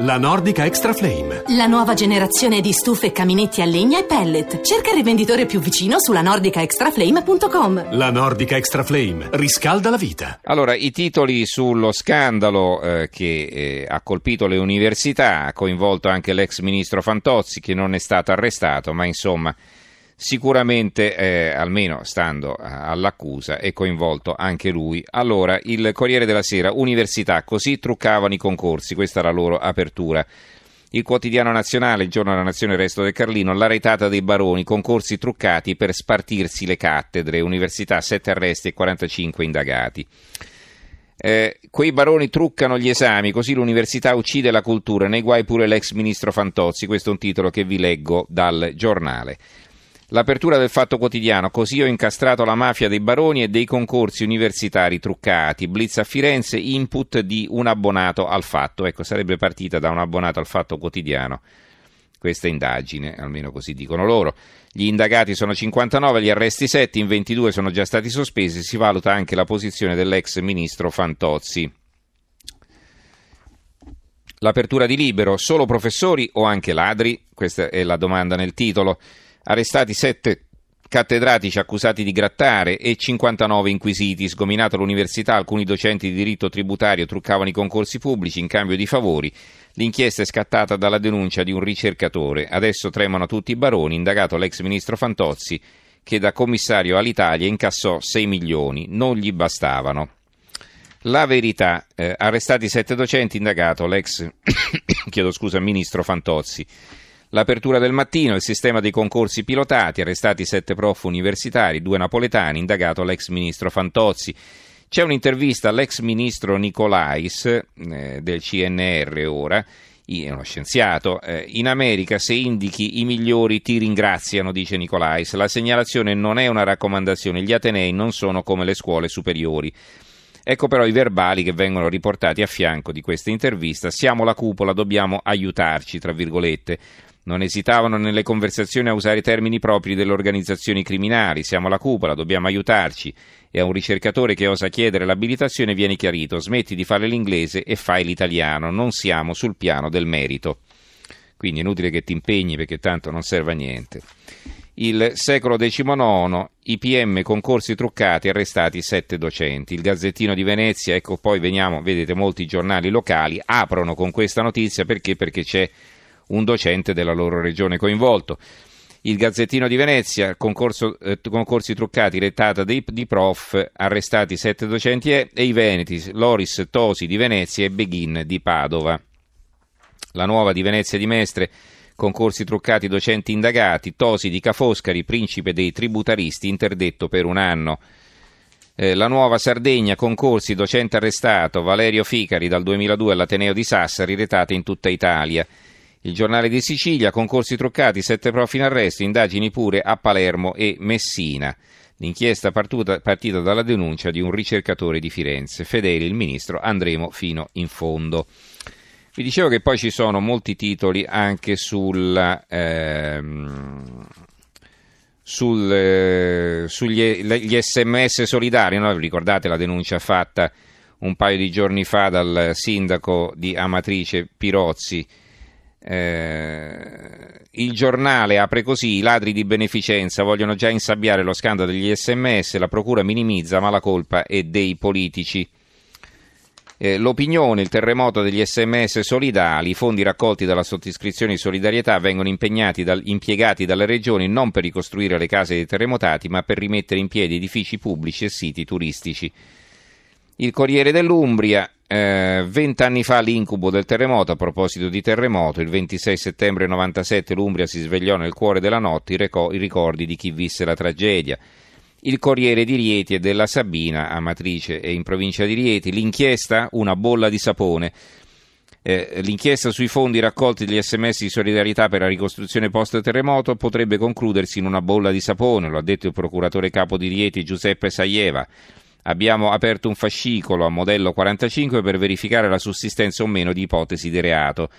La Nordica Extra Flame. La nuova generazione di stufe, caminetti a legna e pellet. Cerca il rivenditore più vicino sulla nordicaextraflame.com. La Nordica Extra Flame riscalda la vita. Allora, i titoli sullo scandalo eh, che eh, ha colpito le università, ha coinvolto anche l'ex ministro Fantozzi che non è stato arrestato, ma insomma sicuramente, eh, almeno stando all'accusa, è coinvolto anche lui. Allora, il Corriere della Sera, università, così truccavano i concorsi, questa è la loro apertura. Il quotidiano nazionale, il giorno della nazione, il resto del Carlino, la retata dei baroni, concorsi truccati per spartirsi le cattedre, università, 7 arresti e 45 indagati. Eh, quei baroni truccano gli esami, così l'università uccide la cultura, nei guai pure l'ex ministro Fantozzi, questo è un titolo che vi leggo dal giornale. L'apertura del Fatto Quotidiano, così ho incastrato la mafia dei baroni e dei concorsi universitari truccati. Blitz a Firenze, input di un abbonato al Fatto. Ecco, sarebbe partita da un abbonato al Fatto Quotidiano questa indagine, almeno così dicono loro. Gli indagati sono 59, gli arresti 7, in 22 sono già stati sospesi, si valuta anche la posizione dell'ex ministro Fantozzi. L'apertura di libero, solo professori o anche ladri? Questa è la domanda nel titolo arrestati sette cattedratici accusati di grattare e 59 inquisiti. Sgominata l'università, alcuni docenti di diritto tributario truccavano i concorsi pubblici in cambio di favori. L'inchiesta è scattata dalla denuncia di un ricercatore. Adesso tremano tutti i baroni, indagato l'ex ministro Fantozzi, che da commissario all'Italia incassò 6 milioni. Non gli bastavano. La verità, eh, arrestati sette docenti, indagato l'ex chiedo scusa, ministro Fantozzi. L'apertura del mattino, il sistema dei concorsi pilotati, arrestati sette prof universitari, due napoletani, indagato l'ex ministro Fantozzi. C'è un'intervista all'ex ministro Nicolais eh, del CNR ora, è uno scienziato, eh, in America se indichi i migliori ti ringraziano, dice Nicolais. La segnalazione non è una raccomandazione, gli Atenei non sono come le scuole superiori. Ecco però i verbali che vengono riportati a fianco di questa intervista. Siamo la cupola, dobbiamo aiutarci, tra virgolette. Non esitavano nelle conversazioni a usare termini propri delle organizzazioni criminali. Siamo la cupola, dobbiamo aiutarci. E a un ricercatore che osa chiedere l'abilitazione viene chiarito: smetti di fare l'inglese e fai l'italiano. Non siamo sul piano del merito. Quindi è inutile che ti impegni perché tanto non serve a niente. Il secolo XIX, IPM concorsi truccati, arrestati sette docenti. Il Gazzettino di Venezia, ecco poi veniamo, vedete molti giornali locali aprono con questa notizia perché? Perché c'è un docente della loro regione coinvolto. Il Gazzettino di Venezia, concorso, eh, concorsi truccati, rettata dei, di prof, arrestati sette docenti e, e i Veneti, Loris Tosi di Venezia e Beghin di Padova. La nuova di Venezia di Mestre, concorsi truccati, docenti indagati, Tosi di Cafoscari, principe dei tributaristi, interdetto per un anno. Eh, la nuova Sardegna, concorsi, docente arrestato, Valerio Ficari dal 2002 all'Ateneo di Sassari, retata in tutta Italia. Il giornale di Sicilia, concorsi truccati, sette prof in arresto, indagini pure a Palermo e Messina. L'inchiesta partuta, partita dalla denuncia di un ricercatore di Firenze. Fedele il ministro, andremo fino in fondo. Vi dicevo che poi ci sono molti titoli anche sul, ehm, sul, eh, sugli sms solidari. No? Ricordate la denuncia fatta un paio di giorni fa dal sindaco di Amatrice Pirozzi eh, il giornale apre così: i ladri di beneficenza vogliono già insabbiare lo scandalo degli sms, la procura minimizza, ma la colpa è dei politici. Eh, l'opinione, il terremoto degli sms solidali, i fondi raccolti dalla sottoscrizione di solidarietà vengono dal, impiegati dalle regioni non per ricostruire le case dei terremotati, ma per rimettere in piedi edifici pubblici e siti turistici. Il Corriere dell'Umbria, eh, vent'anni fa l'incubo del terremoto, a proposito di terremoto, il 26 settembre 97 l'Umbria si svegliò nel cuore della notte, i, reco- i ricordi di chi visse la tragedia. Il Corriere di Rieti e della Sabina, Amatrice e in provincia di Rieti, l'inchiesta, una bolla di sapone. Eh, l'inchiesta sui fondi raccolti dagli sms di solidarietà per la ricostruzione post-terremoto potrebbe concludersi in una bolla di sapone, lo ha detto il procuratore capo di Rieti Giuseppe Saieva. Abbiamo aperto un fascicolo a modello 45 per verificare la sussistenza o meno di ipotesi di reato.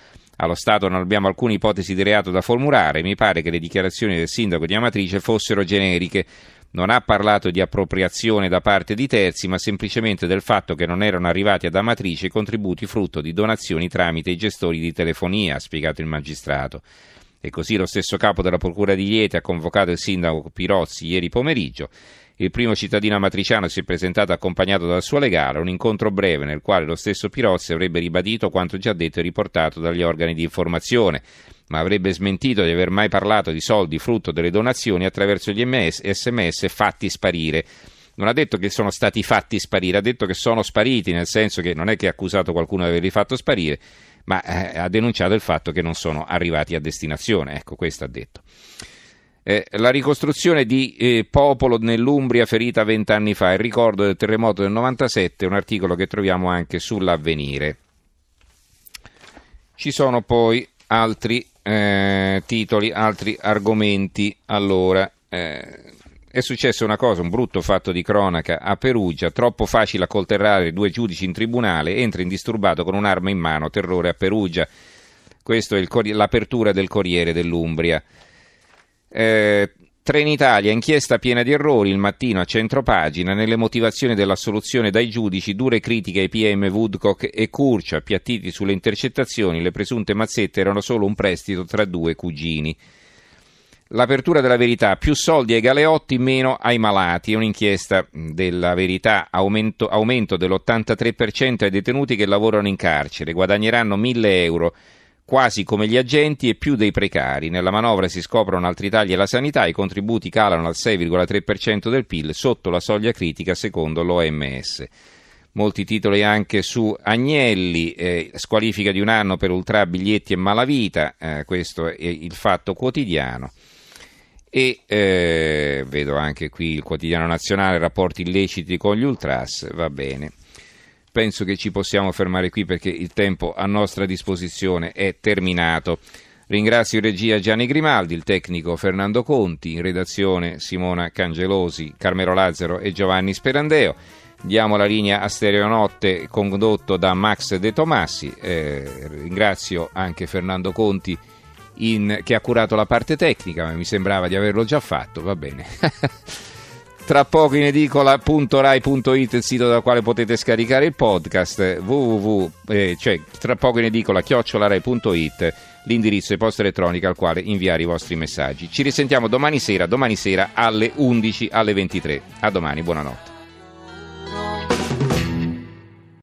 Allo Stato non abbiamo alcune ipotesi di reato da formulare, mi pare che le dichiarazioni del sindaco di Amatrice fossero generiche. Non ha parlato di appropriazione da parte di terzi, ma semplicemente del fatto che non erano arrivati ad Amatrice contributi frutto di donazioni tramite i gestori di telefonia, ha spiegato il magistrato. E così lo stesso capo della Procura di Liete ha convocato il sindaco Pirozzi ieri pomeriggio. Il primo cittadino amatriciano si è presentato accompagnato dal suo legale, un incontro breve nel quale lo stesso Pirozzi avrebbe ribadito quanto già detto e riportato dagli organi di informazione ma avrebbe smentito di aver mai parlato di soldi frutto delle donazioni attraverso gli sms fatti sparire. Non ha detto che sono stati fatti sparire, ha detto che sono spariti, nel senso che non è che ha accusato qualcuno di averli fatto sparire, ma eh, ha denunciato il fatto che non sono arrivati a destinazione. Ecco, questo ha detto. Eh, la ricostruzione di eh, Popolo nell'Umbria ferita vent'anni fa, il ricordo del terremoto del 97, un articolo che troviamo anche sull'avvenire. Ci sono poi altri eh, titoli, altri argomenti. Allora, eh, è successa una cosa, un brutto fatto di cronaca a Perugia, troppo facile accolterrare due giudici in tribunale, entra indisturbato con un'arma in mano, terrore a Perugia. Questa è il, l'apertura del Corriere dell'Umbria. Eh, Trenitalia, inchiesta piena di errori, il mattino a centropagina, nelle motivazioni della soluzione dai giudici, dure critiche ai PM Woodcock e Curcio, appiattiti sulle intercettazioni, le presunte mazzette erano solo un prestito tra due cugini. L'apertura della verità, più soldi ai galeotti, meno ai malati, un'inchiesta della verità, aumento, aumento dell'83% ai detenuti che lavorano in carcere, guadagneranno 1000 euro quasi come gli agenti e più dei precari. Nella manovra si scoprono altri tagli alla sanità, i contributi calano al 6,3% del PIL, sotto la soglia critica secondo l'OMS. Molti titoli anche su Agnelli, eh, squalifica di un anno per ultra biglietti e malavita, eh, questo è il fatto quotidiano. E eh, vedo anche qui il quotidiano nazionale, rapporti illeciti con gli ultras, va bene penso che ci possiamo fermare qui perché il tempo a nostra disposizione è terminato. Ringrazio in regia Gianni Grimaldi, il tecnico Fernando Conti, in redazione Simona Cangelosi, Carmelo Lazzaro e Giovanni Sperandeo. Diamo la linea a Stereonotte condotto da Max De Tomassi. Eh, ringrazio anche Fernando Conti in, che ha curato la parte tecnica, ma mi sembrava di averlo già fatto, va bene. Tra poco in edicola.rai.it, il sito dal quale potete scaricare il podcast, www, eh, cioè tra poco in edicola chiocciolarai.it, l'indirizzo e posta elettronica al quale inviare i vostri messaggi. Ci risentiamo domani sera, domani sera alle 11 alle 23. A domani, buonanotte.